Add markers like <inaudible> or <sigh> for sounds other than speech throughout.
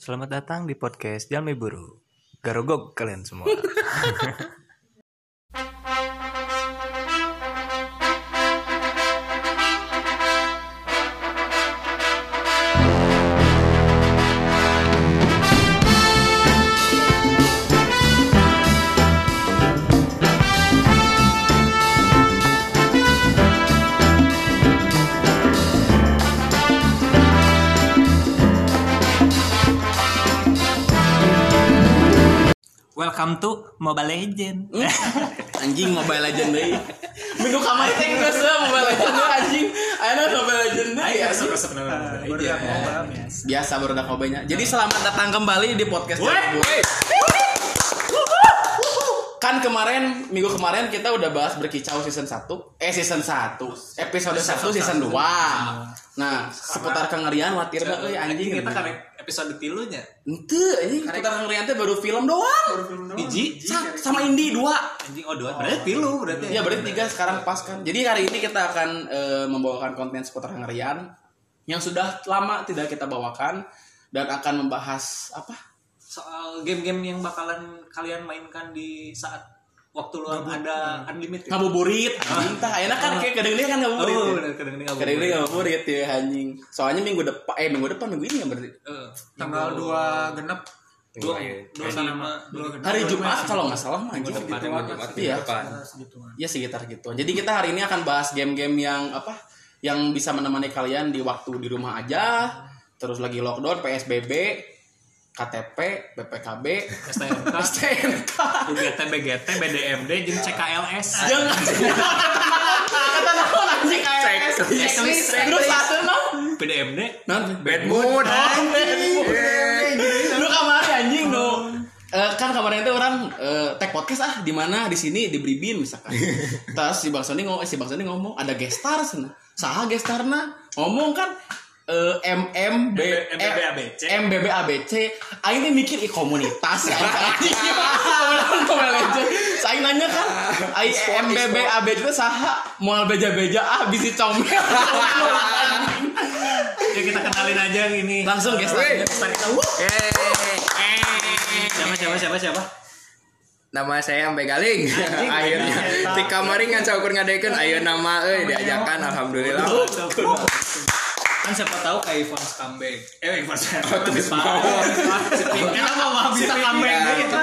Selamat datang di podcast Jalmi Buru. Garogog kalian semua. <laughs> Mobile Legend. anjing Mobile Legend deui. <laughs> Minggu kemarin teh geus Mobile Legend deui anjing. Ayeuna Mobile Legend deui. Ayo, anjing. resep Iya. Biasa baru udah kobanya. Jadi selamat datang kembali di podcast Buru. Kan kemarin minggu kemarin kita udah bahas berkicau season 1 eh season 1 episode 1 season 2 nah seputar kengerian watir mah euy anjing kita kan episode tilunya. Ente, anjing seputar kengerian teh baru film doang Biji. Sa- sama Indi dua Anjing oh dua. Berarti tilu berarti. Iya berarti tiga sekarang pas kan. Jadi hari ini kita akan eh, membawakan konten seputar kengerian yang sudah lama tidak kita bawakan dan akan membahas apa? Soal game-game yang bakalan kalian mainkan di saat waktu luang ada unlimited. Ngabuburit. Anjing tah enak kan kayak kadang kan ngabuburit. Oh, ya. kadang ini Kadang ngabuburit ya anjing. Soalnya minggu depan eh minggu depan minggu ini ya berarti. Eh, tanggal dua genep dua dua lima dua Hari Jumat kalau nggak salah mah anjing. depan, Gitu. Iya. segituan Ya sekitar gitu. Jadi kita hari ini akan bahas game-game yang apa? Yang bisa menemani kalian di waktu di rumah aja, terus lagi lockdown, PSBB, KTP, BPKB, STNK, STNK. UGT, BGT, BDMD, jeung CKLS. Jangan. Kata naon anjing KLS. Checklist. Terus satu no. BDMD. Nanti bad mood Lu kemarin anjing no. Eh, kan kemarin itu orang eh, tag podcast ah di mana di sini di Bribin misalkan. Terus si Bang Sony ngomong, si Bang Sony ngomong ada gestar sana. Saha gestarna? Ngomong kan eh, MM B MBB ABC. MBB ABC. Aing teh mikir i komunitas <laughs> ya. Anjing Mobile Legend. Saya nanya kan, ai MBB ABC teh saha? Moal beja-beja ah bisi comel. <laughs> Ya kita kenalin aja ini. Langsung. Eh, Siapa siapa siapa siapa? nama saya Ampe Galing akhirnya di kamarin kan saya ukur ngadekeun ayo nama euy diajakan alhamdulillah Kan siapa tahu kayak Ivan comeback. Eh Ivan terus mau. Kita mau mah bisa comeback Ya, gitu.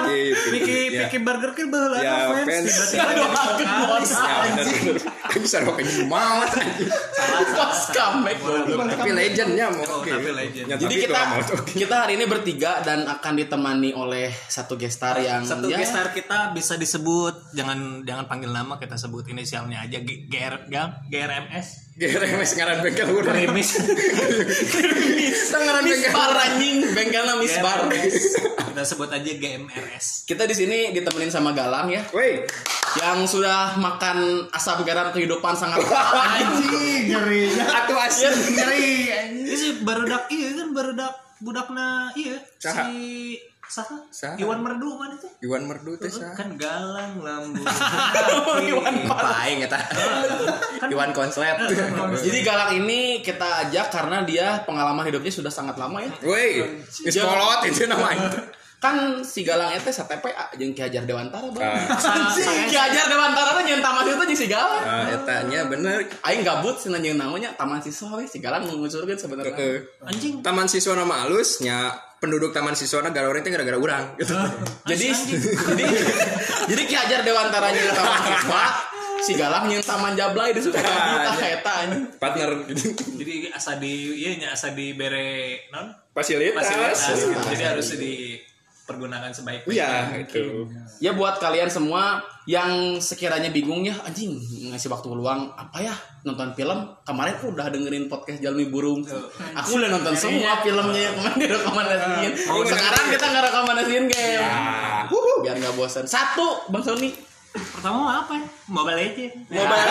Piki Ya. Piki Burger kan baheula Ya, fans fans. tiba-tiba jadi vokalis. ya bener bener kan bisa rokok maut Pas comeback goblok. tapi legendnya mau Oh, oke tapi legend. Ya, Jadi kita kita hari ini bertiga dan akan ditemani oleh satu gestar yang Satu ya, gestar kita bisa disebut jangan jangan panggil nama kita sebut inisialnya aja GR GRMS GRMS ngaran bengkel urang Gerimis <laughs> Kita ngaran Miss bengkel. Bar anjing, bengkelnya Miss Bar. kita sebut aja GMRS Kita di sini ditemenin sama Galang ya, Woi, yang sudah makan asam garam kehidupan sangat <laughs> anjing ngeri. Atuh asin ngeri. ini sih barudak iya kan barudak budakna iya. Si Saha? Iwan Merdu mana tuh Iwan Merdu teh sah. kan galang lambu <laughs> Iwan Paing eta. <laughs> Iwan konslet. Jadi Galang ini kita ajak karena dia pengalaman hidupnya sudah sangat lama ya. Woi, geus kolot itu namanya. <laughs> Kan si Galang itu STPA jeung Ki Hajar Dewantara, Bang. Ah. Ki Hajar Dewantara teh nyeun taman itu jeung si Galang. Ah, eta nya bener. Aing gabut cenah jeung namanya taman siswa we si Galang nguculkeun sebenarnya. Heeh. anjing Taman siswa nama halus nya penduduk taman siswa na galore teh gara-gara urang gitu. Jadi jadi jadi Ki Hajar Dewantara nyeun taman siswa, si Galang nyeun taman Jablay di Sukabumi Ah, tah iya. eta anjing. Partner jadi asa di iya nya asa di bere non Fasilitas. fasilitas jadi harus dipergunakan sebaik Iya, itu. Ya buat kalian semua yang sekiranya bingung ya anjing ngasih waktu luang apa ya nonton film? Kemarin aku udah dengerin podcast Jalmi Burung. Aku udah nonton semua filmnya yang kemarin direkomendasiin Oh, sekarang kita nggak rekomendasiin game Ah. biar nggak bosan satu bang Sony pertama mau apa ya? Mobile Legend <laughs> mobile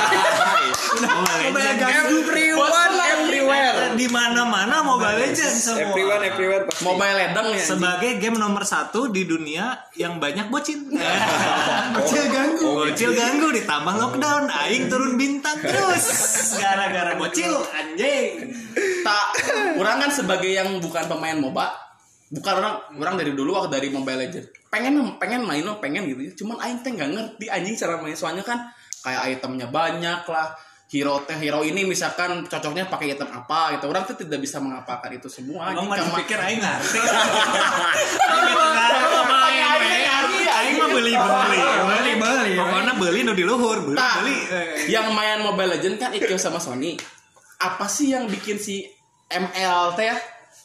Mobile Legend Everyone everywhere. di mana-mana Mobile Legend semua. Everyone everywhere pasti. mobile ledeng ya sebagai game nomor satu di dunia yang banyak bocin. <laughs> Bocil ganggu. bocil ganggu ditambah lockdown. Aing turun bintang terus. Gara-gara bocil anjing. Tak orang kan sebagai yang bukan pemain moba bukan orang orang dari dulu waktu dari Mobile Legend pengen pengen main lo pengen gitu cuman aing teh nggak ngerti anjing cara main soalnya kan kayak itemnya banyak lah hero teh hero ini misalkan cocoknya pakai item apa gitu orang tuh tidak bisa mengapakan itu semua anjing. masih pikir aing ngerti. <laughs> Aing mah beli beli. Beli beli. Pokoknya beli nu di luhur, beli beli. yang main Mobile Legend kan Ikyo sama Sony apa sih yang bikin si ML teh ya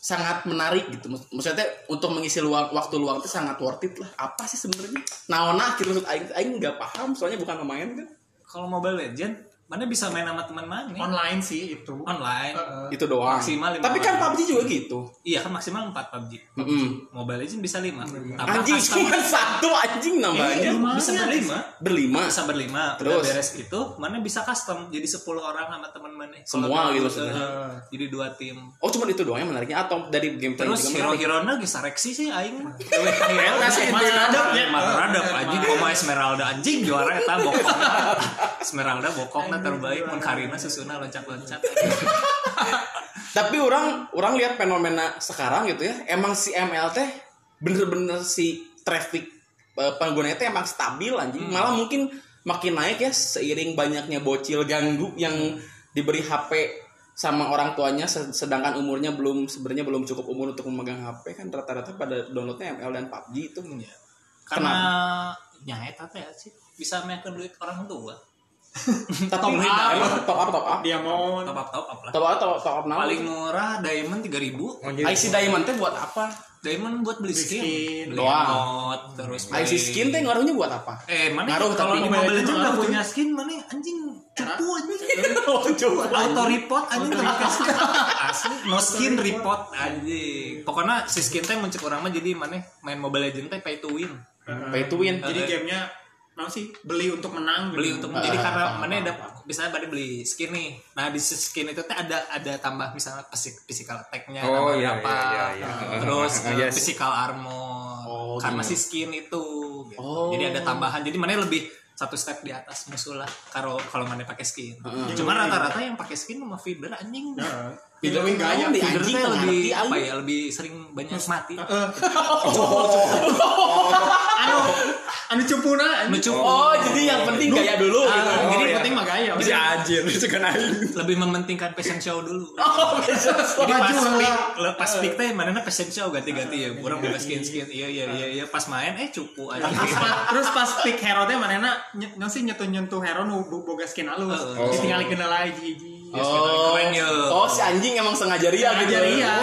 sangat menarik gitu. Maksud- maksudnya untuk mengisi luang waktu luang itu sangat worth it lah. Apa sih sebenarnya? Naona gitu maksud aing aing nggak paham soalnya bukan pemain kan. Kalau Mobile Legend, mana bisa main sama teman mana? Online sih itu. Online. itu doang Maksimal lima tapi kan. PUBG juga gitu Iya kan maksimal 4 PUBG. Mm-mm. Mobile Legend bisa 5. anjing cuma <laughs> satu anjing nambahnya bisa berlima. berlima Bisa berlima. Terus? Udah beres itu, mana bisa custom jadi 10 orang sama teman mana. Semua gitu maksudnya. maksudnya. Jadi dua tim. oh cuma itu doang yang menariknya atau dari gameplay Terus juga menarik? hero-hero lagi seleksi sih aing. Masih Esmeralda, ya. Maradap anjing koma Esmeralda anjing juara <laughs> eta bokong. Esmeralda bokongna terbaik mun Karina susuna loncat-loncat. <laughs> Tapi orang orang lihat fenomena sekarang gitu ya, emang si ML teh bener-bener si traffic eh, penggunanya teh emang stabil anjing. Malah mungkin makin naik ya seiring banyaknya bocil ganggu yang diberi HP sama orang tuanya se- sedangkan umurnya belum sebenarnya belum cukup umur untuk memegang HP kan rata-rata pada downloadnya ML dan PUBG itu. Karena nyaet apa ya sih bisa mainkan duit orang tua. <laughs> Tapi Top up. top up top up. Diamond. Top up top up lah. Top up top up, top up? Paling murah diamond 3000 IC Diamond teh buat apa? Diamond buat beli skin, skin. beli Doang. emot, terus beli- IC skin teh ngaruhnya buat apa? Eh, mana Ngaruh, kalau tapi di Mobile nggak ngaruh, punya skin mana anjing cupu anjing. <laughs> Oh. Auto report anjing. <laughs> Asli no skin report anjing. Pokoknya si skin teh muncul orang mah jadi mana main Mobile Legends teh pay to win. Pay to win. Jadi gamenya Nah sih beli untuk menang Beli gitu. untuk jadi karena mana ada misalnya pada beli skin nih. Nah di skin itu teh ada ada tambah misalnya fisik physical attack-nya Oh, iya, berapa. iya, iya, iya. Terus Ah, <laughs> eh, yes. physical armor Oh, karena gitu. si skin itu. gitu. Oh. Jadi ada tambahan. Jadi mana lebih satu step di atas musuh lah kalau kalau mana pakai skin. Cuma rata-rata yang pakai skin sama feeder anjing. Nah, Feeder lebih gaya. di anjing lebih apa anjing. ya? Lebih sering banyak mati. Eh, <laughs> <laughs> anu anu cupuna anu Lucu. Oh, jadi yang penting gaya dulu Ah, gitu. jadi iya. penting mah gaya Si anjir, itu kan lebih mementingkan fashion show dulu. <laughs> Oh, bisa. Jadi pas pick, lah. le- pas pick teh mana fashion show ganti-ganti ya. Kurang boga skin-skin. Iya iya iya iya pas main eh cupu aja. Terus pas, terus pas pick hero teh manehna ny- nu sih nyentuh nyentuh hero nu boga skin halus. Oh. Ditinggali Oh, Keren ya. oh si anjing emang sengaja ria gitu. Sengaja ria. <laughs>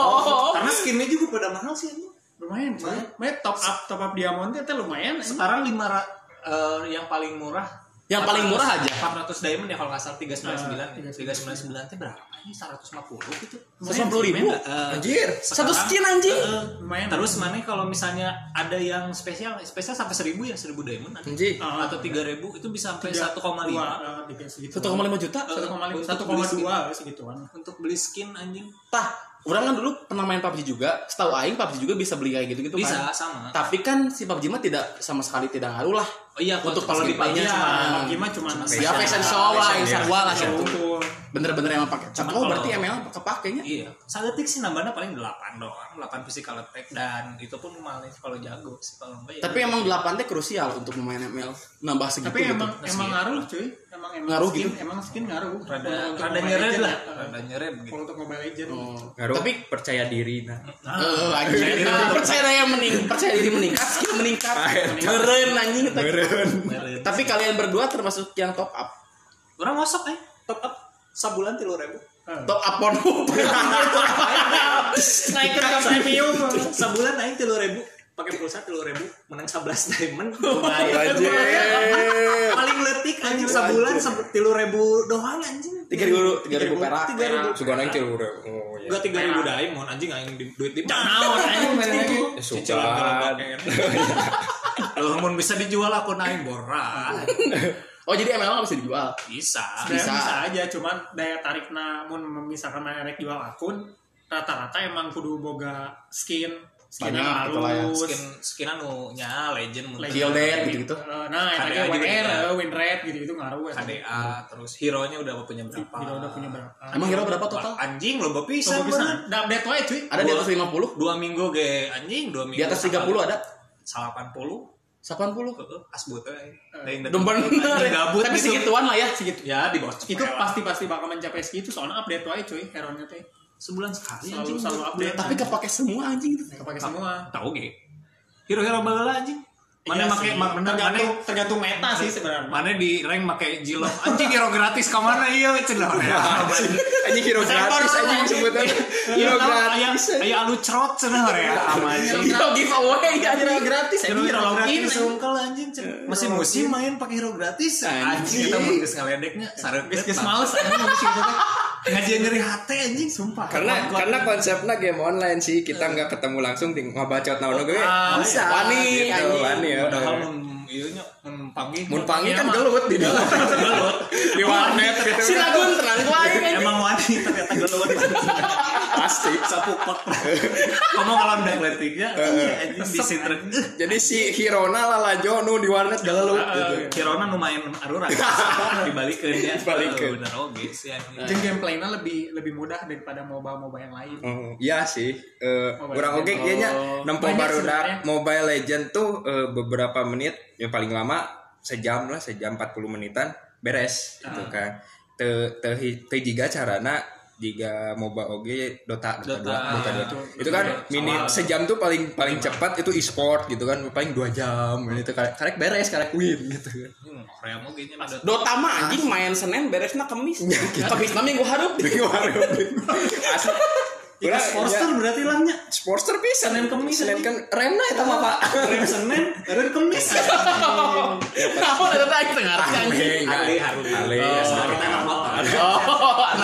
Oh. Karena skinnya juga pada mahal sih anjing. Lumayan, lumayan top up top up diamond teh lumayan. Sekarang lima eh, yang paling murah Yang paling murah aja. 400 diamond ya kalau nggak salah 399 Ah, ya. 399 teh berapa? Ini 150 gitu. 150 ribu? Eh, Anjir. Satu skin anjing. Lumayan. Terus mana kalau misalnya ada yang spesial, spesial sampai 1000 ya, 1000 diamond ada. Anjir. Ah. Atau 3000 itu bisa sampai Tiga- 1,5 dua, eh, tiga segitu. 1,5 juta. Eh, 1,5 untuk beli skin. 1,2 segituan. untuk beli skin anjing. Tah, orang kan dulu pernah main PUBG juga. Setahu aing PUBG juga bisa beli kayak gitu-gitu Bisa kan. sama. Tapi kan si PUBG mah tidak sama sekali tidak ngaruh lah. Oh iya, Untuk kalau di Iya, cuma gimana cuma ya fashion show lah, yang iya. sarwa lah gitu. Bener-bener emang pakai. Cuma Oh, kalau- berarti ML kepakainya. Iya, sagetik sih nambahnya paling 8 doang, 8 physical attack dan itu pun malah kalau jago sih kalau enggak ya. Tapi emang 8 teh krusial untuk pemain ML. Nambah segitu Tapi gitu. emang Nah, emang sih. ngaruh cuy. Emang emang Ngaruh skin, gitu? Emang skin ngaruh. rada rada nyeret lah, ya. rada nyeret gitu. Kalau untuk Mobile Legends. Oh. Ngaruh Tapi percaya diri nah. Eh, anjing. percaya diri mening, percaya diri meningkat, skill meningkat. Meren anjing. Meren. <laughs> Tapi kalian berdua termasuk yang top up. Orang masuk eh top up sabulan 3000. Top up Pornhub. <laughs> Naik ke premium. Sabulan aing 3000 pakai pulsa 3000 menang 11 diamond lumayan. Anjir. Paling letik anjing sabulan 3000 doang anjing. Tiga ribu, tiga ribu perak. 3000 Suka naik tilu Oh iya. Enggak 3000 diamond anjing aing di- duit di Naon anjing suka. Kalau mau bisa dijual aku naik borah. Oh jadi ML nggak bisa dijual. Bisa. Bisa. Bisa. aja cuman daya tarikna mun misalkan mana rek jual akun rata-rata emang kudu boga skin skin Banyak, halus gitu lah ya. skin skin anu nya legend Dead gitu-gitu. Eh, nah yang WR ada. win rate gitu gitu ngaruh ya KDA terus hero nya udah punya berapa Hero udah punya berapa Emang hero berapa total? anjing lo bisa Bisa bisa update wae cuy Ada di atas 50? dua minggu ge anjing dua minggu Di atas 30 ada? Salapan puluh 80. asbut eh Belum bener. gabut Tapi gitu. segituan lah ya, segitu. ya di bawah itu cepet lah. pasti pasti bakal mencapai segitu soalnya update wae cuy hero nya teh sebulan sekali selalu anjing selalu update Tapi kepake semua anjing itu. kepake semua tahu ge hero-hero baheula anjing mana Iya make sih. ma- mana tergantung tergantung meta sih sebenarnya. Mana di rank make jilov anjing hero gratis ke mana? Iya cenah Anjing. Hero gratis anjing sebutan. Hero gratis. Ayo alu cerot cenah ya anjing. Hero giveaway ya hero gratis Hero hero anjing. sungkel anjing. Cenah. masih musim main pakai hero gratis. Anjing. Kita mau geus ngaledeknya sareup geus males anjing teh ngajian nyeri hati anjing sumpah. Karena karena konsepnya game online sih. Kita nggak ketemu langsung di ngabacot naon gue Ah, bisa. Wani, gitu, anjing. wani ya. Padahal mun ieu nya mun panggil kan Iya, gelut di dalam. <laughs> Gelut. Di warnet gitu. Si Lagun ku aing anjing. emang wani ternyata gelut <laughs> pasti. Kamu kalau udah letiknya anjing di sinter jadi si Hirona lalajo nu di warnet gelut gitu. Kirona lumayan arura. <laughs> Dibalikeun ya. Dibalikeun. bener oge sih Jeung gameplaynya lebih lebih mudah daripada MOBA-MOBA yang lain. Oh, iya sih. Eh, kurang oke kayaknya. Oh, nempo baru. Mobile Legend tuh eh, beberapa menit. Yang paling lama sejam lah, sejam 40 menitan. Beres gitu Ah. kan. Te te te jiga carana jika MOBA oge Dota Dota, Dota, 2, Dota iya, 2. itu- Itu kan itu mini sejam tuh paling paling cepat itu e-sport gitu kan paling dua jam itu karek karek beres karek win gitu kan. Hmm, Dota mah anjing main Senin beresna Kamis. <laughs> Kamis mah minggu harup. Bingung <laughs> hareup. Asli. Ika Urang, Sportster ya, berarti lahnya Sportster bisa Senin Kemis, Senin kan remna eta mah Pak. Rem Senin, Rem Kemis Kenapa ada teu ngarti anjing. Ali harus Oh,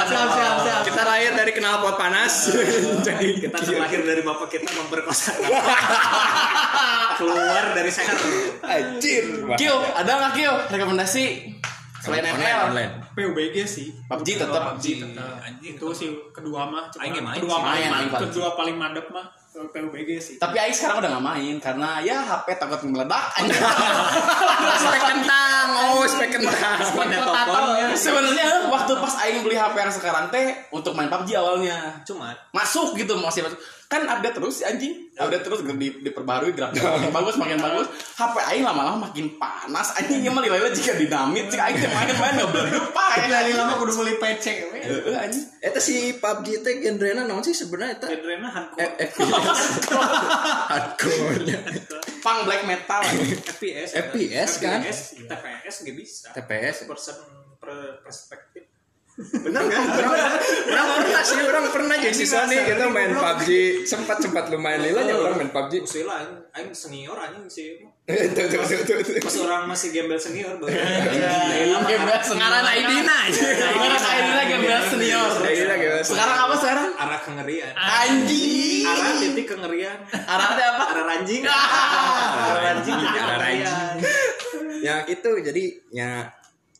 siap siap siap. Kita lahir dari kenal pot panas. <laughs> Jadi Kita terlahir dari bapak kita memperkosa <laughs> keluar dari sehat anjir. Kyo, ada nggak Kyo rekomendasi selain online, ML? online. PUBG sih. PUBG tetap. PUBG anjing Itu sih kedua mah. cuma Aing main kedua paling kedua paling mandep mah PUBG sih. Tapi Aing sekarang udah gak main karena ya HP takut meledak. <laughs> Spek kentang. Oh, spek kentang. Sebenarnya waktu pas Aing beli HP yang sekarang teh untuk main PUBG awalnya. cuma Masuk gitu masih masuk. Kan update terus si anjing. Update terus di, diperbarui grafik makin bagus makin bagus. HP Aing lama-lama makin panas. Anjing emang lila jika dinamit jika Aing teh main-main nggak bergepa. Dari lama kudu beli we. Heeh, anjing. Eta si PUBG teh genrena naon sih sebenarnya eta? genrenya hardcore Eh, FPS. <laughs> Hardcore-nya. Pang black metal. FPS FPS kan? FPS TPS gak bisa TPS. person per perspektif Bener kan? <laughs> Orang, orang pernah sih, orang pernah jadi siswa nih kita main PUBG sempat sempat lumayan lila aja orang main PUBG. Usia lah aing senior anjing sih <laughs> Tuh tuh tuh tuh. tuh. pas orang masih gembel senior baru Gembel Ngaran Aidina aja. Sekarang Aidina gembel senior. Aidina gembel senior. Sekarang apa sekarang? arah kengerian Anjing. arah titik kengerian Arahnya apa? arah ranjing arah ranjing titik Arah kengerian Ya itu jadi ya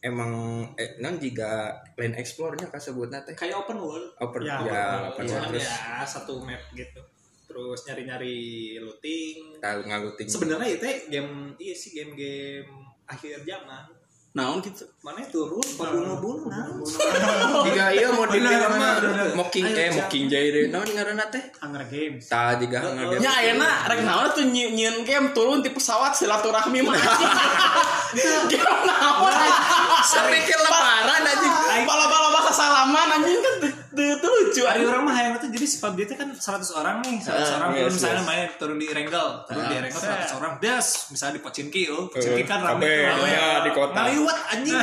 emang eh, non jika lane explore-nya kasebutna teh? Kayak open world. Open Ya, ya, open world. terus ya satu map gitu. Terus nyari-nyari looting. Tahu ngaluting sebenarnya itu game iya sih game-game akhir zaman. Naon gitu. mana turun bunuh-bunuh. Nah jika iya mau di Bener, film bener, mah mocking eh mockingjay deh. Non ngaranna teh? Hunger Games. tah jika ngaranna Ya ayeuna rek naon tuh nyi- nyieun game? Turun di pesawat silaturahmi mah. <laughs> Game naon? Sampai ke lebaran anjing. Bala-bala bahasa salaman anjing kan teu lucu Hari anjing. orang mah hayang itu jadi si PUBG itu kan 100 orang nih 100 Ah, orang. yes, turun misalnya yes. main turun di Renggal turun di Ah, Renggal 100 orang. Das misalnya di Pocinki oh Pocinki kan Eh, rame. rame. ya, di kota. ngaliwat anjing <laughs>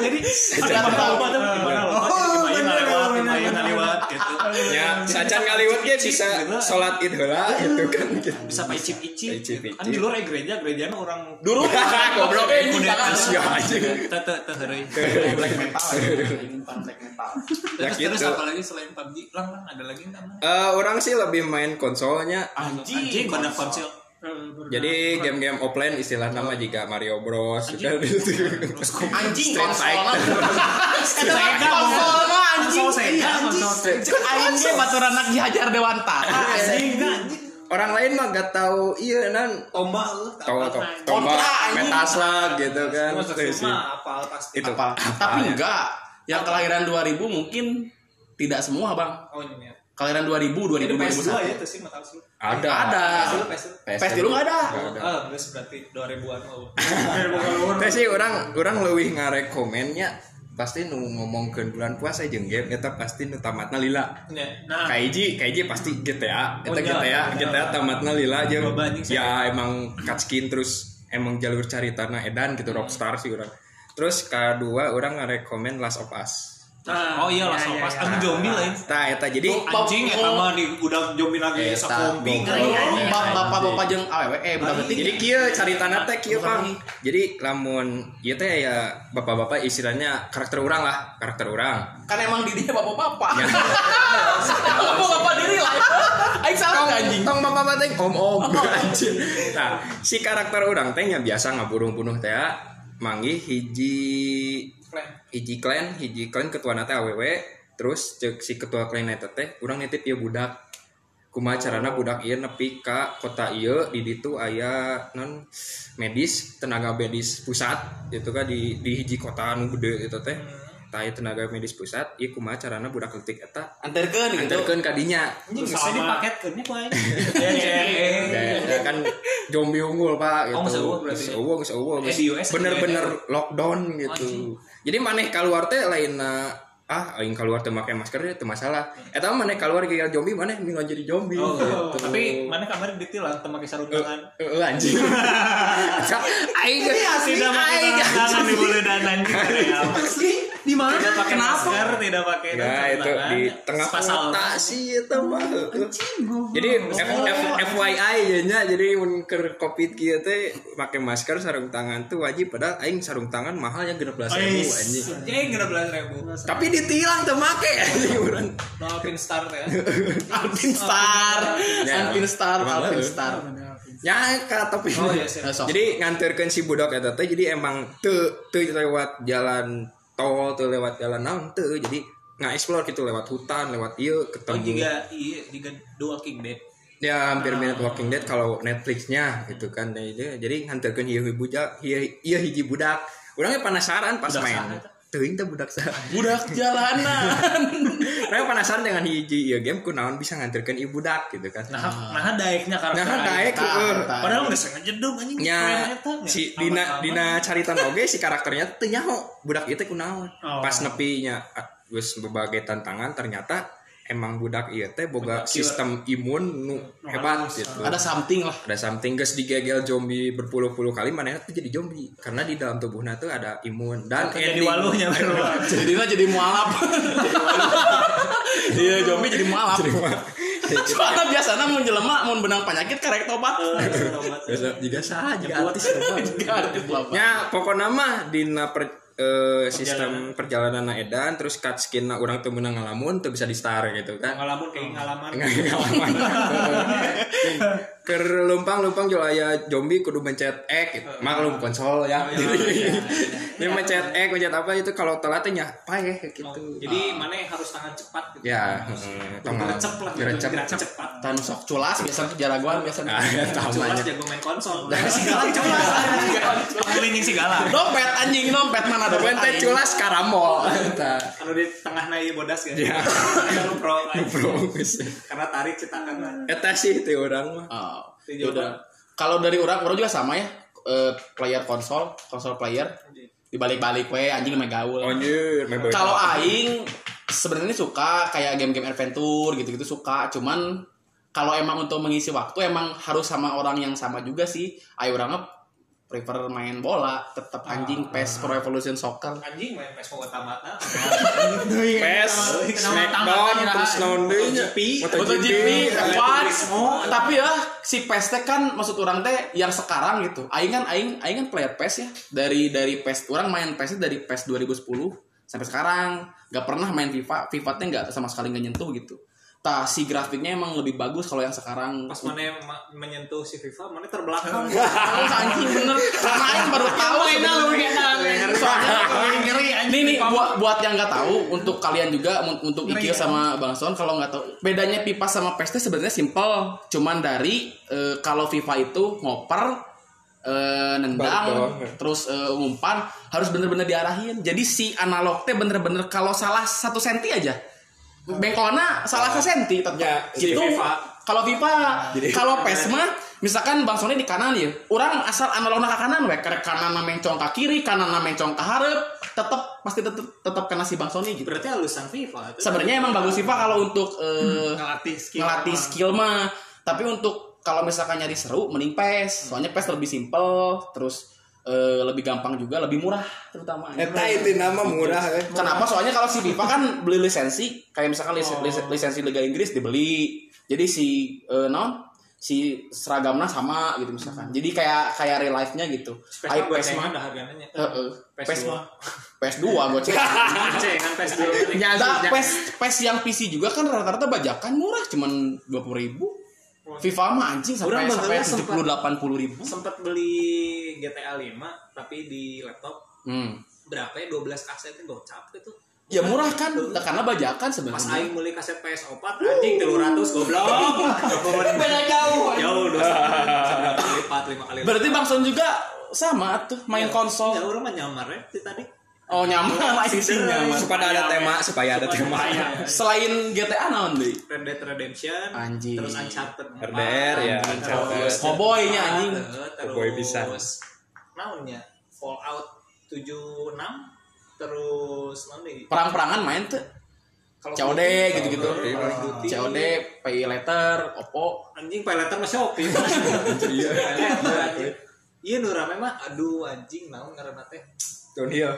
jadi Ada apa tahu. apa tuh? Gimana? Lo gimana ngaliwat gitu ya sacan ngaliwat ge bisa sholat id heula gitu kan bisa paicip icip Paicip kan icip. di luar eh, gereja gerejanya orang Dulu <laughs> Goblok, eh kudet jangan. Asia aja. teh teh teh heureuy. Black metal. pan black metal. Ya terus gitu. apa lagi selain PUBG lang lang ada lagi nggak Mang? Eh, orang sih lebih main konsolnya Anjing, anjing pada konsol jadi game-game offline istilah nama jika Mario Bros kan? Anjing Street konsolna. Fighter. Eta <laughs> konsolna anjing. Konsol Sega, konsol Sega. Cek aing ge baturan anak dihajar dewantara. anjing. Anjing orang lain mah gak tahu iya nan. Tombak tahu Kontra, tombak anjing. metaslag gitu kan. apal pasti. Itu. Apa? Tapi enggak. Yang kelahiran 2000 mungkin tidak semua, Bang. oh Kelahiran 2000, 2000, ini PS2 ya 2001. tuh sih mata lu ada Ada. PS2 PS2 PS dulu enggak ada. Nggak ada. ah terus berarti 2000-an oh <laughs> Teh sih orang orang lebih ngarekomennya pasti nu ngomong ke bulan puasa jeung game eta pasti nu tamatna lila Ya, nah kaiji kaiji pasti GTA eta Oh, iya, GTA iya, GTA iya. tamatna lila jeung sih. ya emang cutscene terus emang jalur caritana edan gitu rockstar sih orang terus kedua orang ngarekomen Last of Us oh iya lah Iya, sopas iya, anu iya. zombie lain Nah, eta jadi anjing eta mah di udah zombie lagi goblok. Iya, iya. Bapak-bapak jeung awewe eh budak detik. jadi kieu caritana teh kieu Pang. Jadi lamun ieu teh ya bapak-bapak istilahnya karakter orang lah, karakter orang. Kan emang di dia bapak-bapak. Ya. <laughs> Bapak-bapak diri lah. Aing salah anjing. Tong bapak teh om om <laughs> anjing. Nah, si karakter orang teh nya biasa ngaburung bunuh teh manggih hiji hiji klan, hiji klan ketua nate awewe, terus cek si ketua klan eta teh urang nitip ieu budak. Kumaha carana budak ieu nepi ka kota ieu di ditu aya non medis, tenaga medis pusat itu kan di di hiji kota anu gede itu teh. Tah ieu tenaga medis pusat, ieu kumaha carana budak letik eta Anterkeun gitu. anterkeun ka dinya. anjing bisa aing <laughs> ya Ya, ya <laughs> ya kan zombie unggul pak gitu. Oh, geus eueuh berarti. Geus eueuh, geus eueuh, Eh, geus di US bener-bener lockdown gitu. Jadi maneh keluar teh lain ah aing keluar teh make masker teh masalah. Eta mah maneh keluar ge zombie maneh minum jadi zombie Oh, gitu. tapi mana kamar ditilang teu make sarung tangan Heeh anjing. <laughs> Aing pakai aing sarung tangan di bulu dan anjing Di mana? tidak pakai masker tidak pakai Ya sarung itu tangan. di tengah Pasal. kota sih itu mah. Jadi F, F, FYI ya nya jadi mun keur covid kieu teh make masker sarung tangan tuh wajib padahal aing sarung tangan mahalnya 16.000 anjing. Belas ribu. Tapi ditilang teu make anjing urang. No pin start ya. <laughs> Alpin Star. Ya. Alpin Star, Alpin. Star. Ya ka tapi. Oh iya. Nah. Jadi nganterkeun si budak eta teh jadi emang teu teu lewat jalan tol teu lewat jalan naon teu jadi nggak gitu lewat hutan lewat Oh ketemu. Juga iya juga The Walking Dead. ya hampir mirip Walking Dead kalau Netflixnya gitu kan. Itu- jadi nganterkeun ieu budak ieu ieu hiji budak. Orangnya penasaran pas Budak main. eta? Teuing teh budak sah Budak jalanan. <laughs> orangnya penasaran dengan hiji ieu game kunaon bisa nganterkeun ieu budak gitu kan Nah, nah daeknya karakter. Nah, daek, aing. heeh. Padahal nggak sengaja dong anjing. nya nya. si dina dina carita oge si karakternya teu nyaho budak ieu teh kunaon Oh. pas nepi nya geus berbagai tantangan ternyata emang budak ieu teh boga Budak sistem imun nu hebat gitu Ada something lah. ada something geus digegel zombie berpuluh-puluh kali mana tuh jadi zombie karena di dalam tubuhnya tuh ada imun dan Jadi waluhnya. <laughs> Jadi jadi mualaf. <laughs> Iya, zombie jadi mualaf. Soalnya biasanya mau jelema mau benang penyakit karek tobat. Biasa juga sah juga artis. <laughs> Ya, pokoknya mah dina per, eh, sistem perjalanan edan terus cut skin orang tuh menang ngalamun tuh bisa di star gitu kan. Ngalamun kayak ngalaman. Ngalaman. <laughs> Ker lumpang-lumpang jual aya zombie kudu mencet X gitu. Maklum konsol ya. <laughs> Dia mencet X, mencet apa itu kalau telatnya payah gitu. Jadi mana yang harus tangan cepat gitu. Ya, heeh, tong Gercep lah. Gercep. Gercep cepat. Tan sok culas biasa jaraguan biasa. Ah, ya, Culas jago main konsol. Segala culas. Keliling segala. Dompet anjing dompet mana dompet? Teh culas karamol. Anu di tengah na ieu bodas kan. Ya. Pro. Bro, geus. Karena tarik cetakan. Eta sih teh orang mah. Yaudah. Kalau dari orang, orang juga sama ya. Eh, player konsol, konsol player dibalik-balik we anjing main gaul. Anjir. Kalau aing sebenarnya suka kayak game-game adventure gitu-gitu suka, cuman kalau emang untuk mengisi waktu emang harus sama orang yang sama juga sih. Ayo orang mah prefer main bola, tetap anjing PES Pro Evolution Soccer. Anjing main PES mau tamatna. <laughs> PES, Smackdown, terus naon deui. MotoGP, F1, tapi ya si PES teh kan maksud orang teh yang sekarang gitu. Aing kan aing aing kan player PES ya. Dari dari PES orang main PES dari PES 2010 sampai sekarang nggak pernah main FIFA. FIFA teh nggak sama sekali nggak nyentuh gitu. Si grafiknya emang lebih bagus kalau yang sekarang. Pas mana ma- menyentuh si FIFA, mana terbelakang. <laughs> Terus anjing bener. Karena Aing baru tahu. Soalnya ngeri ini nih buat buat yang nggak tahu untuk kalian juga un- untuk Ikil sama Bang Son kalau nggak tahu bedanya pipa sama PES itu sebenarnya simple. Cuman dari eh, kalau FIFA itu ngoper Balik nendang doang. terus eh, umpan harus bener-bener diarahin. Jadi si analog teh bener-bener kalau salah satu senti aja bengkona salah satu senti tetap Ya, gitu. FIFA. kalau FIFA kalau PES mah misalkan Bang Sony di kanan ya orang asal analogna ke kanan we karek kanan mencong ke kiri kanan mencong ke hareup tetap pasti tetap tetap kena si Bang Sony gitu. Berarti halusan FIFA. itu. sebenarnya emang bagus FIFA kalau untuk eh, ngelatih skill ngelatih skill mah. Tapi untuk kalau misalkan nyari seru mending PES. Soalnya PES lebih simple terus eh, lebih gampang juga lebih murah terutama Eta itu nama murah kan. Kenapa? Soalnya kalau si FIFA kan beli lisensi, kayak misalkan lis- lis- lisensi Liga Inggris dibeli. Jadi si eh, non si seragamnya sama gitu misalkan. Jadi kayak kayak real life-nya gitu. Mah PES mah dah harganya. Heeh. PES PES dua. mah PES 2 gue cek. <laughs> Cengan PES dua. Nah, PES PES yang PC juga kan rata-rata bajakan murah cuman 20 ribu. FIFA mah anjing sampai sampai bagelnya sempat- 70 80 ribu. Sempat beli GTA 5 tapi di laptop Hmm. berapa ya 12 kaset itu gocap gitu. Ya murah kan, karena bajakan Pas sebenarnya. aing beli kaset PS4 anjing 300 goblok. <laughs> Beda jauh. Jauh dua kali lipat, lima kali. Berarti Bang Son juga sama tuh main Ya, konsol. Ya orang mah nyamar ya di tadi. Oh nyaman lah sih nyaman. Supaya ada tema, supaya ada tema. Selain GTA naon deui? Red Dead Redemption, Anjing. terus Uncharted 4, RDR ya, Uncharted. terus Cowboy-nya, anjing. terus Cowboy pisan. naonnya Fallout 76 terus naon nih Perang-perangan main tuh. kalau COD gitu-gitu. COD, pay letter, Oppo. anjing pay letter mah Shopee <laughs> iya iya nu rame mah aduh anjing naon ngaranna teh Downhill.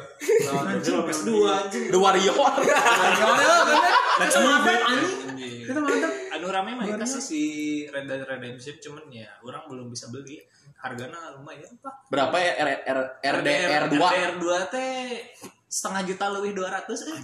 anjing PS2 anjing. The Warrior. Let's move it. anjing. Itu mantap anu rame mah itu sih si Red Dead Redemption cuman ya orang belum bisa beli. Harganya lumayan pak. Berapa ya? R, R, RDR 2? RDR 2 teh setengah juta lebih 200 eh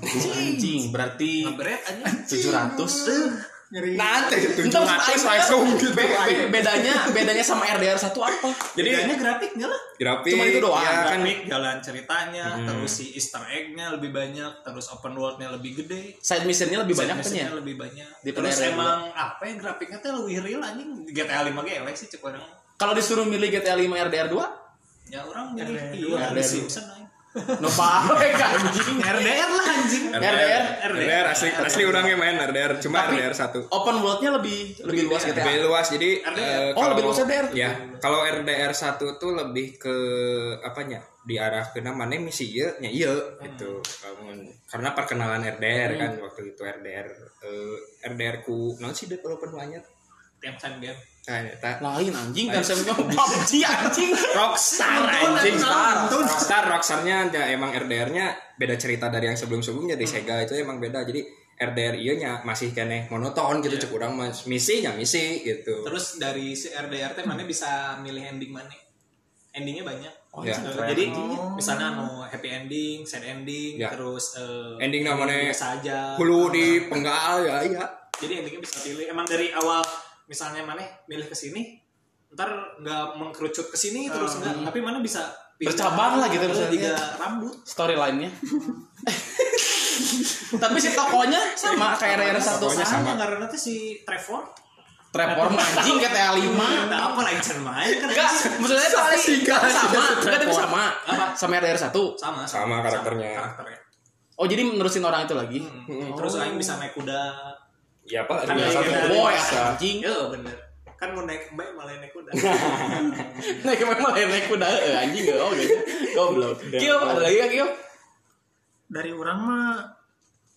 Anjing, berarti Ngebret anjing. 700. Nanti Entar 700 langsung gitu. Be- be- bedanya bedanya sama RDR 1 apa? Jadi Bedanya grafiknya lah. Grafik Cuma itu doang. ya kan. Grafik jalan ceritanya terus si Easter egg-nya lebih banyak terus open world-nya lebih gede. Side mission-nya lebih banyak kan Mission-nya ya? lebih banyak. Di terus emang apa ya grafiknya tuh lebih real anjing. GTA 5 gelek sih cek orang. Kalau disuruh milih GTA 5 RDR 2? ya orang milih RDR RDR The Simpson aja No parek anjing. RDR lah anjing RDR. RDR asli asli orangnya main RDR cuma Tapi RDR satu open world-nya lebih lebih luas GTA. lebih luas jadi eh, Oh, kalau- lebih luas RDR. ya kalau RDR 1 tuh lebih ke apanya diarah ke namanya misi iya nya iya gitu Kamu- karena perkenalan RDR kan waktu itu RDR eh, RDR ku non sih developer banyak tiap time game nah eta Lain anjing kan saya bilang PUBG anjing. Rockstar anjing. Rockstar. Rockstar Rockstarnya ya emang RDR-nya beda cerita dari yang sebelum-sebelumnya. Di Sega itu emang beda. Jadi RDR iya nya masih kene monoton gitu cek urang mas misi nya misi gitu. Terus dari si RDR teh mana bisa milih ending mana? Endingnya banyak. Ya. Eh, jadi misalnya mau happy ending sad ending Ya. terus eh, Ending namanya biasa aja. hulu di penggal ya iya. Jadi endingnya bisa pilih. Emang dari awal misalnya mana milih ke sini ntar nggak mengkerucut ke sini terus enggak tapi mana bisa Bercabang lah gitu Terus maksudnya. tiga rambut Storyline-nya. <laughs> Tapi si tokonya sama kayak 1 Tokonya sama sama. karena tuh si Trevor Trevor anjing GTA 5. nah apa lagi cara main kan Enggak, maksudnya tapi sama, enggak tapi sama. Apa? Sama RDR 1. sama Sama karakternya. karakternya Oh, jadi menerusin orang itu lagi. terus lain bisa naik kuda ya apa Kan iya, satu. Boy, anjing. ya bener kan mau naik mbak malah naik kuda <laughs> Naik memang lain naik kuda eh, anjing oh gitu. Goblok. Kio ada lagi Kio? dari orang mah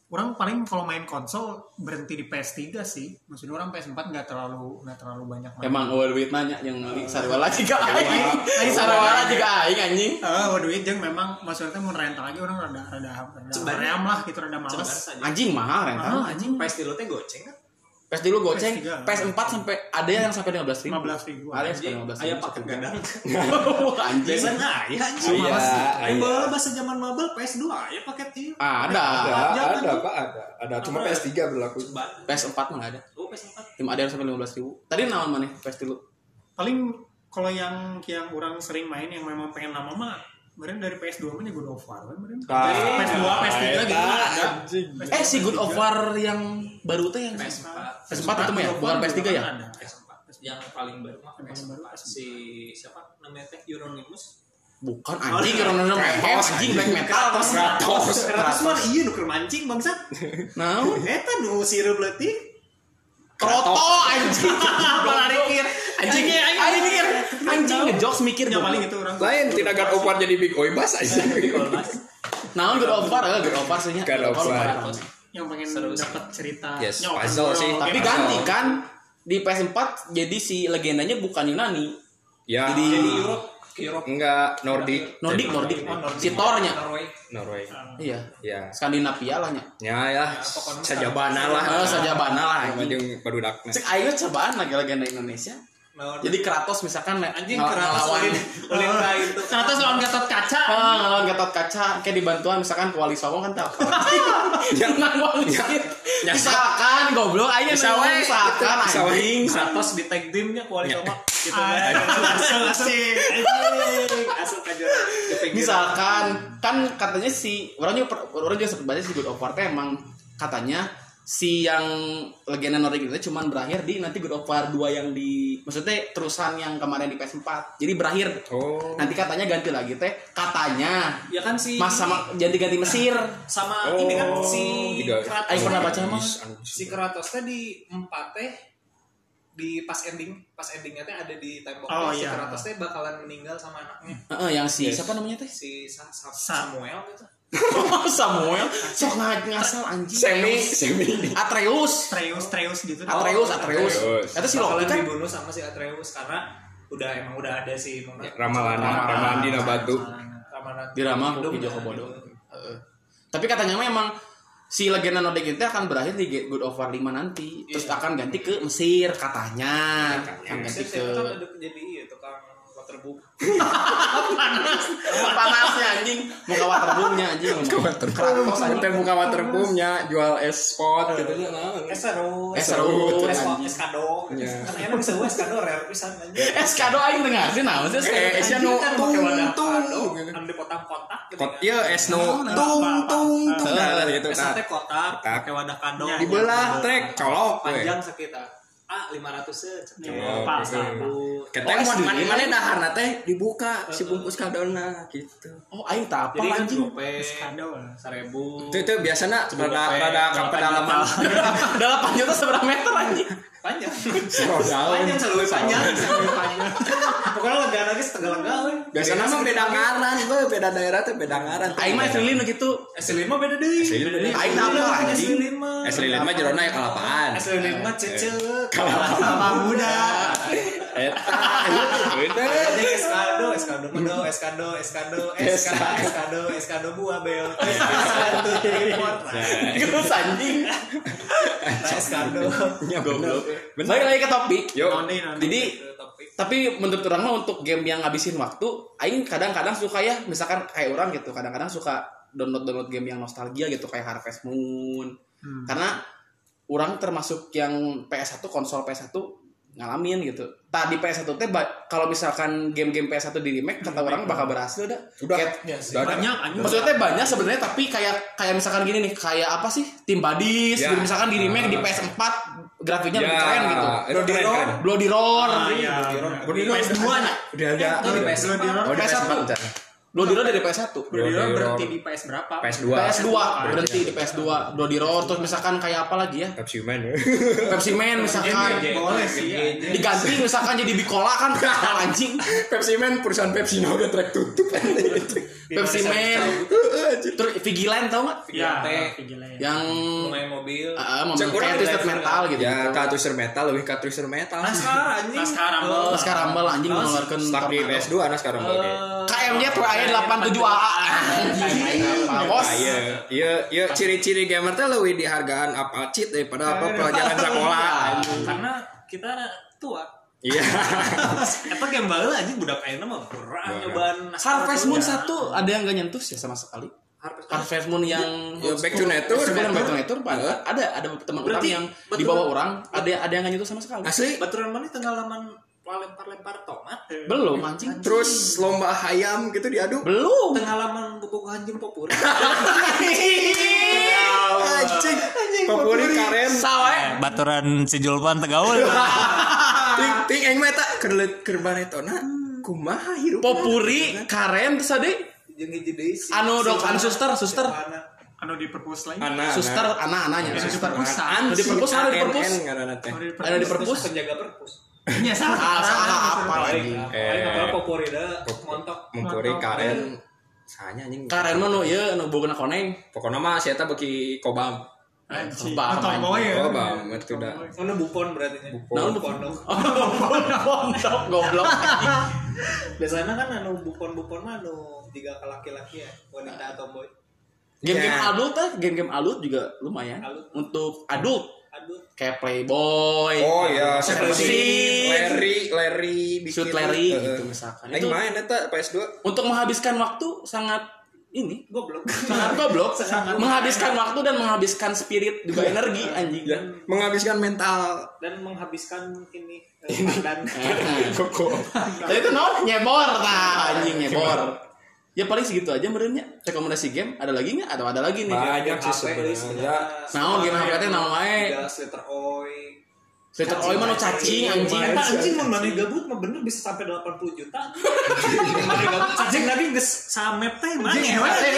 orang paling kalau main konsol berhenti di PS3 sih. Maksudnya orang PS4 nggak terlalu nggak terlalu banyak main. Emang awal duit nanya yang ngali sarwala juga aing. Aing sarwala juga aing anjing. Ah, waduh itu memang maksudnya mau rental lagi orang rada rada rada ream lah gitu rada males. Anjing mahal rental. Ah, anjing. PS di teh goceng kan PS dulu goceng, PS3. PS4 sampai ada yang sampai 15 ribu. 15 ribu. Ada yang sampai 15 Aya ribu. paket gadang. <laughs> Anjing. Biasanya aya anjing. Iya, Mas. aya. Yang bawa bahasa zaman mabel PS2 aya paket. Ah, ada. Ada, ada. Pak, ada. Ada cuma PS3 berlaku. Ban. PS4 mah ada. Oh, PS4. Cuma ada yang sampai 15 ribu. Tadi naon mana PS dulu? Paling kalau yang yang orang sering main yang memang pengen lama mah Meren dari PS2 mah ya God of War kan meren. Ah, PS2, PS3 gitu. Eh si Good of War yang baru tuh yang PS4. PS4 itu ya, bukan PS3 ya? Ada. PS4. Yang paling baru mah Yang PS4. paling baru Si siapa namanya teh Euronymous. Bukan anjing orang orang Kratos, anjing black metal Kratos, Kratos. Kratos mah iya nu keur mancing bangsat. Naon? Eta nu sirup leutik. Kroto anjing. <laughs> Apa mikir? Anjing anjing mikir. Anjing ngejokes mikir Yang paling itu orang. Lain tidak God of War jadi Big Oibas aja. Naon Good of War eh Good of War sih nya. God of War. Yang pengen dapat cerita. Yes, puzzle sih. Tapi ganti kan di PS4 jadi si legendanya bukan Yunani. Ya, Jadi- Jadi Europe Europe enggak Nordic. Nordik Nordik. Oh, Nordic. Si Thor-nya. Norway. Norway. Iya. Ya. Skandinavia lah nya. Ya ya, sajabana lah. Oh, sajabana lah, Sama anjing. jeung padudakna. Cek ayo cobaan lagi legenda Indonesia. Naon? Jadi Kratos misalkan anjing ngel- Kratos ngelawan ulin ka itu. Kratos lawan Gatot Kaca. Ah, ngelawan Gatot Kaca kayak dibantuan misalkan ke Wali Songo kan tak yang nanggung misalkan goblok aja misalkan we. anjing Kratos di tag teamnya kuali sama <laughs> gitu Ah, kan. Asal asik. Asal pinggir. misalkan kan katanya si orang juga orang juga sempat baca si God of War emang katanya si yang legenda Nordic itu cuman berakhir di nanti God of War 2 yang di maksudnya terusan yang kemarin di PS4 jadi berakhir Oh. nanti katanya ganti lagi teh katanya ya kan si mas sama jadi ganti Mesir sama Oh, ini kan si. Kratos Aing pernah baca mah. Si Kratos teh di empat teh di pas ending pas endingnya teh ada di tembok Oh, si iya. Kratos teh bakalan meninggal sama anaknya Heeh, yang si Yes. siapa namanya teh si Sa- Sa- Sa- Samuel gitu <laughs> Samuel sok ngasal anjing Semi, semi. Atreus Treus Treus gitu. Atreus Atreus Atreus. itu si Loki kan dibunuh sama si Atreus karena udah emang udah ada si Mona- Ramalan, ramalan dina batu. Ramalan di Rama Hidup, Hoki Joko Bodo. Heeh. tapi katanya memang si legenda Nordic itu akan berakhir di God of War 5 nanti terus Iya. akan ganti ke Mesir katanya Katanya. akan ganti Saya ke jadi iya tukang waterbook panasnya anjing. Muka waterboomnya anjing. Waterboom. Kratos anjing. Teh buka waterboomnya jual es spot gitu. Es seru Es seru, es es kado. Iya. kan enak bisa es kado rare pisan anjing. Es kado aing tengah sih naon sih? Eh, nu kan tung tung kado. kan di kotak-kotak gitu kan. ieu es nu Naon, tung apa, apa, tung tung. nah gitu es nah. teh kotak Kotak. pakai wadah kado. Dibelah trek colok panjang sekitar ah 500 se Oh, Pas, gitu. pas. Keteh Oh, mana daharna teh dibuka si bungkus kadona gitu. oh aing tak apa anjing gope Kado lah. seribu Itu itu biasanya rada rada pedalaman. juta. <laughs> delapan juta seberapa meter anjing panjang. Sewa daun. panjang selalu panjang selalu panjang. Pokoknya lega lagi setengah lega Biasanya mah beda ngaran, we beda daerah tuh beda ngaran. aing mah Evelyn gitu. Es lilin mah beda deh. Aing apa, mah Es lilin mah jerona ya kalapaan. es lilin mah cecek. Sama muda. Eta. Jadi eskado, eskado medo, eskado, eskado, eskado, eskado, eskado buah bel, eskado import, terus anjing nah eskado. Goblok. Bener. balik lagi ke topik nonde. jadi tapi menurut orang mah untuk game yang ngabisin waktu aing kadang-kadang suka ya misalkan kayak orang gitu kadang-kadang suka download download game yang nostalgia gitu kayak Harvest Moon Hmm. karena orang termasuk yang PS1 konsol PS1 ngalamin gitu. Tadi PS1 teh kalau misalkan game-game PS1 di remake kata orang bakal berhasil dah. Udah. Kayak- Ya sih. Banyak anjing. Maksudnya teh banyak sebenarnya tapi kayak kayak misalkan gini nih, kayak apa sih? Tim Buddies Ya. gitu misalkan di remake di Ah. PS4 grafiknya lebih Ya, keren gitu. Itu keren keren. Bloody Roar. Ah, iya. Bloody Roar. PS2 nya. Udah ada. Eh, di PS4. Oh, di PS1. PS4. Chan. Bloody Roar dari PS1. Bloody Roar Bloody berhenti di PS berapa? PS2. PS2 berhenti di PS2 Bloody Roar terus misalkan kayak apa lagi ya? Pepsi Man. Pepsi Man misalkan Boleh sih. anjing. diganti misalkan jadi Bicola kan <laughs> anjing Pepsi Man perusahaan Pepsi no udah track tutup. Pepsi Man terus Vigilant tau nggak Ya, Vigilante. Vigilante. yang main mobil ah mau Cek kayak kurang twisted metal gitu ya Katruser metal lebih Katruser metal Naskar anjing Naskar Rumble. Oh. Naskar Rumble anjing mengeluarkan stuck di tornado. PS2 nah sekarang oke KMJ tuh aya 87 AA bos Ah, iya, iya, iya, ciri-ciri gamer teh lebih dihargaan apa cheat daripada apa pelajaran <laughs> sekolah. karena kita tua Iya. <laughs> Eta game baheula anjing budak ayeuna mah kurang nyobaan Harvest tuh. Moon satu ada yang gak nyentuh ya sama sekali Harvest Harvest Moon yang Ya, Back to Nature. Back to Nature ada ada ada teman orang Berarti yang di betul. bawah orang ada ada yang gak nyentuh sama sekali Asli. Baturan mana tenggalaman lempar-lempar tomat belum anjing Terus lomba hayam gitu diadu. belum tenggalaman bubuk anjing popur <laughs> Anjing. Popuri karen. sawe baturan si Julpan tegaul <laughs> Ting ting eng meta kerlet kerbanetona. Kumaha hirup. popuri karen terus ada jeung hiji deui si- Anu, dok, anu suster, suster. Anu di perpus lain. Anak. suster anak-anaknya suster Perpusan. Di perpus, ada di perpus. Anu di ada di perpus penjaga perpus Iya, salah. Ah, salah apa lagi Eh. eh apa popuri da montok Mengkuri karen. Sanya anjing. karen mah nu ieu nu boga koneng Pokoknya mah si eta beki kobam. Anjing. Atau ya. Kobam itu dah. Mana bupon berarti nya Nah, bupon dong. Pondok goblok Biasanya kan anu bupon-bupon mah anu tiga ke laki-laki ya, wanita atau boy. game-game Ya. adult ah game-game adult juga lumayan Adult. untuk adult Aduh, kayak Playboy Oh iya, seperti Larry, Larry, Shoot bikin Larry eh, gitu misalkan Aing itu main eta PS2. untuk menghabiskan waktu sangat ini goblok. <laughs> sangat goblok menghabiskan waktu dan menghabiskan spirit juga energi anjing. Ya, menghabiskan mental. Dan menghabiskan ini eh, badan. <laughs> <laughs> Koko. Tapi itu no nyebor nah anjing nyebor. Ya paling segitu aja merenya rekomendasi game ada lagi nggak? Atau ada lagi nih? Banyak sih sebenarnya. Naon game HP teh naon wae? Oi. Twitter oi mah nu cacing anjing Eta anjing mun maneh gabut mah bener bisa sampai 80 juta. Maneh gabut cacing tadi geus samep teh maneh. Teh.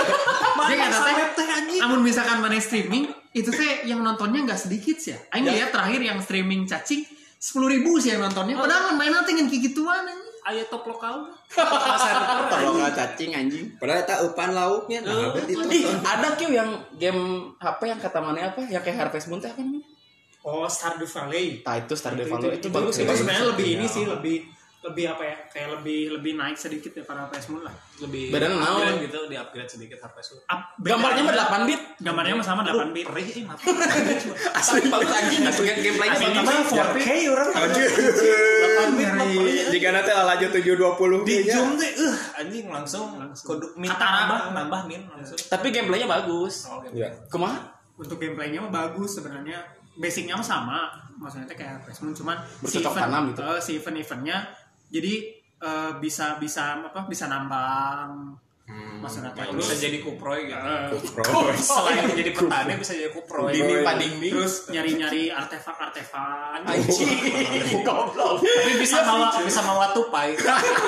Maneh samep teh anjing. Amun misalkan mana streaming, itu teh yang nontonnya nggak sedikit sih ya. Aing lihat terakhir yang streaming cacing sepuluh ribu sih yang nontonnya. Padahal main nanti dengan gituan anjing. Aya top lokal. <laughs> kalau nggak cacing anjing Padahal eta upan lauknya. Nah, ih ada kieu yang game HP yang kata mana apa yang kayak Harvest Moon teh apa namanya Oh, Stardew Valley. Tah itu Stardew Valley itu bagus Itu ya sebenarnya lebih ini Ya. sih, lebih lebih apa ya? Kayak lebih lebih naik sedikit daripada PS Moon lah. Lebih Bedanya naon? gitu, di upgrade sedikit HP. Up- gambarnya mah aja. 8 bit Gambarnya mah sama 8 bit. Perih <laughs> asli bagus anjing asli gameplaynya Aslinya bagus mah 4K orang. Anjir. Di kana teh laju 720 Di nya. zoom teh eh anjing langsung kudu minta Katara. nambah nambah min langsung. tapi gameplaynya bagus Ya. kumaha Untuk gameplaynya mah bagus sebenarnya. Basicnya sama. Maksudnya teh kayak Moon cuman Bercocok tanam gitu. eh, si event-eventnya jadi eh, bisa bisa apa bisa nambang maksudnya teh Bisa jadi kuproy gitu. Eh, Pro. <laughs> Selain jadi petani bisa jadi kuproy. dinding padinding terus nyari-nyari artefak-artefak. Anjing. Goblok. Tapi bisa bawa bisa bawa tupai.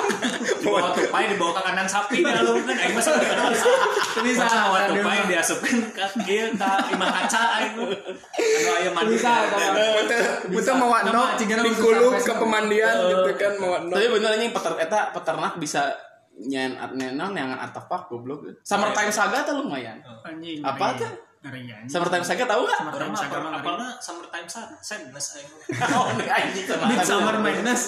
<laughs> bawa tupai dibawa ke kandang sapi. Dia lu kan aing mah sampai kenal bisa bawa tupai diasupin ke kieu ka imah kaca aing anu aya mandi. Betul mau Nama, no cigana dikulung bisa ke pemandian gitu kan mau no. tapi bener anjing eta peternak bisa nyen nyenon yang artefak goblok. Summertime Saga tuh lumayan. Anjing Apa tuh? anjing. Summertime Saga tahu nggak? Summertime Orang Saga apa mah ngeri. apalna summertime sad- sadness <laughs> oh anjing. Midsummer Madness.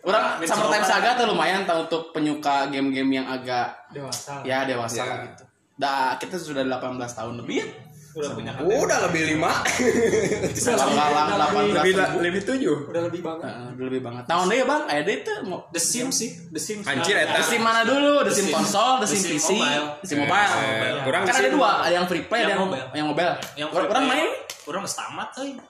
Orang Summertime. Saga. Tuh lumayan tahu untuk penyuka game-game yang agak dewasa. Ya dewasa Ya. gitu. Dah kita sudah 18 tahun lebih ya Udah punya Udah lebih lima. <laughs> 18 lebih ribu. lebih tujuh. udah lebih banget Heeh, udah lebih banget. Tahun deh bang, ada itu mau The Sims sih, The Sims. Anjir, eta. The Sim mana dulu? The Sim Sim. konsol, The Sim Sim PC, mobile. The Sim mobile. Eh, kurang Kan ada dua, ada yang free play, Yang ada yang mobile. yang mobile. Yang orang main Orang geus tamat euy.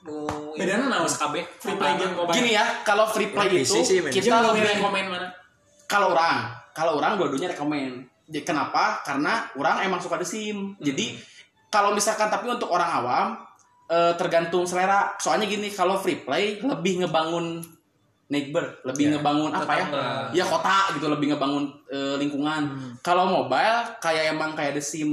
Bedana naon? KB. Free play jeung mobile. gini ya, kalau free play itu kita lebih komen mana kalau orang, kalau orang dua-duanya rekomen. Jadi kenapa? Karena orang emang suka The Sim. Jadi kalau misalkan tapi untuk orang awam eh, tergantung selera. Soalnya gini, kalau free play lebih ngebangun neighbor, lebih Ya, ngebangun apa ya? Ya kota gitu, lebih ngebangun eh, lingkungan. Kalau mobile kayak emang kayak The Sim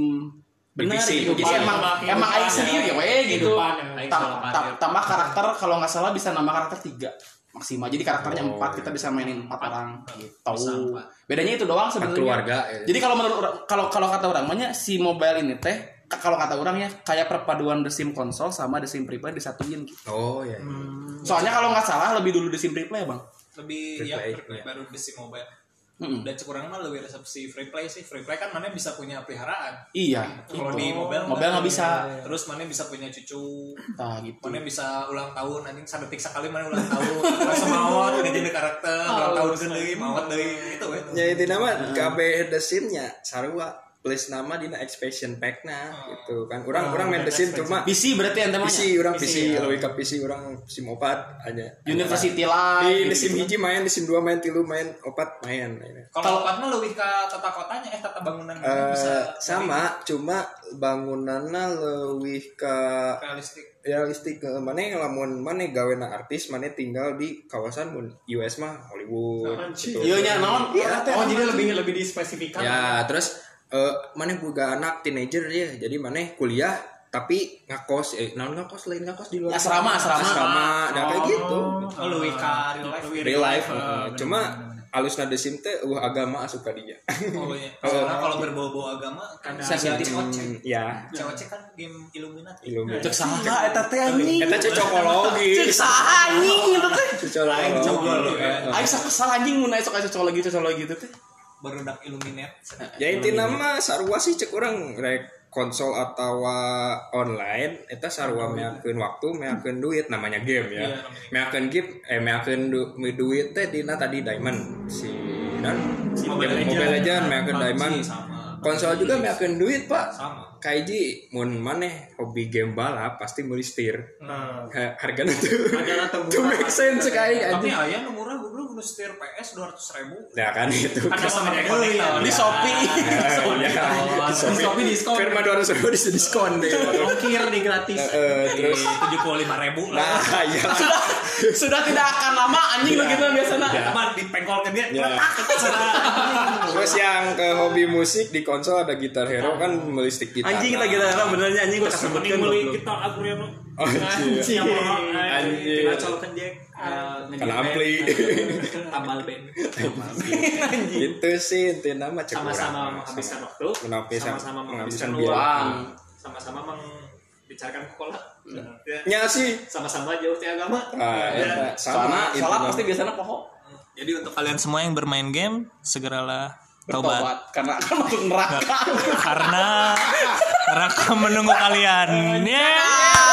Bener Divisi, gitu. Jadi emang Kehidupan, emang aing ya. sendiri gitu. Ya. Aing Tam- selalu tam- hadir. tambah karakter kalau nggak salah bisa nambah karakter tiga. maksimal jadi karakternya Oh, empat kita bisa mainin empat orang gitu bedanya itu doang Empat sebenarnya keluarga ya. jadi kalau menurut kalau kalau kata orang banyak si mobile ini teh kalau kata orangnya kayak perpaduan The Sim konsol sama The Sim Preplay disatuin gitu. oh ya Soalnya kalau nggak salah lebih dulu The Sim Preplay bang. lebih Free ya play, free play iya. baru di si mobile Mm-mm. dan cekurang mah lebih resepsi free play sih free play kan mana bisa punya peliharaan Iya. kalau di mobile mobile nggak bisa. terus mana bisa punya cucu Nah gitu. mana bisa ulang tahun anjing sadetik sekali mana ulang tahun langsung mawat udah jadi karakter ulang tahun gede mawat dari itu ya ya itu nama KB The Sim-nya sarua plus nama dina expansion pack nah gitu kan orang orang main The Sim cuma PC berarti yang temanya. PC orang PC lebih ke PC orang Sim opat aja University di Life. The Sim hiji main di Sim 2 main tilu main opat main kalau empat mah lebih ke tata kotanya eh tata bangunan Eh, bisa sama cuma bangunannya lebih ke realistik realistik ke mana lamun mana gawena artis mana tinggal di kawasan mun US mah Hollywood gitu. Iya nya naon? Iya, Oh jadi lebih lebih dispesifikan. ya terus eh mana boga anak teenager ya jadi mana kuliah tapi ngakos eh naon ngakos lain ngakos di luar Asrama, asrama. asrama nah kayak gitu oh lebih ke real life real life Ah, eh, cuma alus nade sim teh uh agama asuka dia oh iya karena kalau berbau-bau agama kan Sensitif. Hmm, ya cewek kan game Illuminati ilmu Cek saha eta teh anjing. Eta cocokologi. Cek saha anjing gitu teh. Cocokologi. cocokologi, ya. Aing sok kesal anjing mun aya sok aya cocok lagi cocok lagi gitu teh. Baru dak Illuminate Ya intinya mah sarua sih cek orang rek konsol atau online eta sarua meakeun waktu meakeun duit namanya game ya. Iya, Meakeun game eh meakeun du, duit teh dina tadi diamond si dan si Mobile. Mobile Legend meakeun PUBG diamond. sama. Konsol juga meakeun duit, Pak. sama Kaiji mun maneh hobi game balap pasti meuli setir. Nah, Ha- Hargana tuh. Hargana tuh <laughs> Tuh make sense sekali tapi anjing. ayah nu murah gue dulu setir PS dua ratus ribu Nah kan itu. Karena sama sama konektor Di Shopee. <laughs> Ya, di Shopee diskon. Firma 200 ribu di diskon deh. <laughs> Ongkir di gratis. Eh, terus tujuh puluh lima ribu lah nah ya Sudah sudah tidak akan lama anjing lo gitu biasanya. cuma dipengkol ke dia Ya. terus yang ke hobi musik di konsol ada gitar hero kan melistik gitar Anjing kita gitu benernya anjing kita sebutkan goblok. kita Aguriano oh, anjing. yang mau Anjing. kita colokan jack Kena ampli. <laughs> tambal band itu sih intinya mah sama-sama menghabiskan waktu. sama-sama menghabiskan uang sama-sama membicarakan sekolah. Ya, nya sih. Sama-sama jauh dari agama. Ah, Ya. sama salah intinya. pasti biasanya pohon. jadi untuk kalian semua yang bermain game segeralah Bertobat. Karena akan masuk neraka. karena neraka menunggu kalian. Ya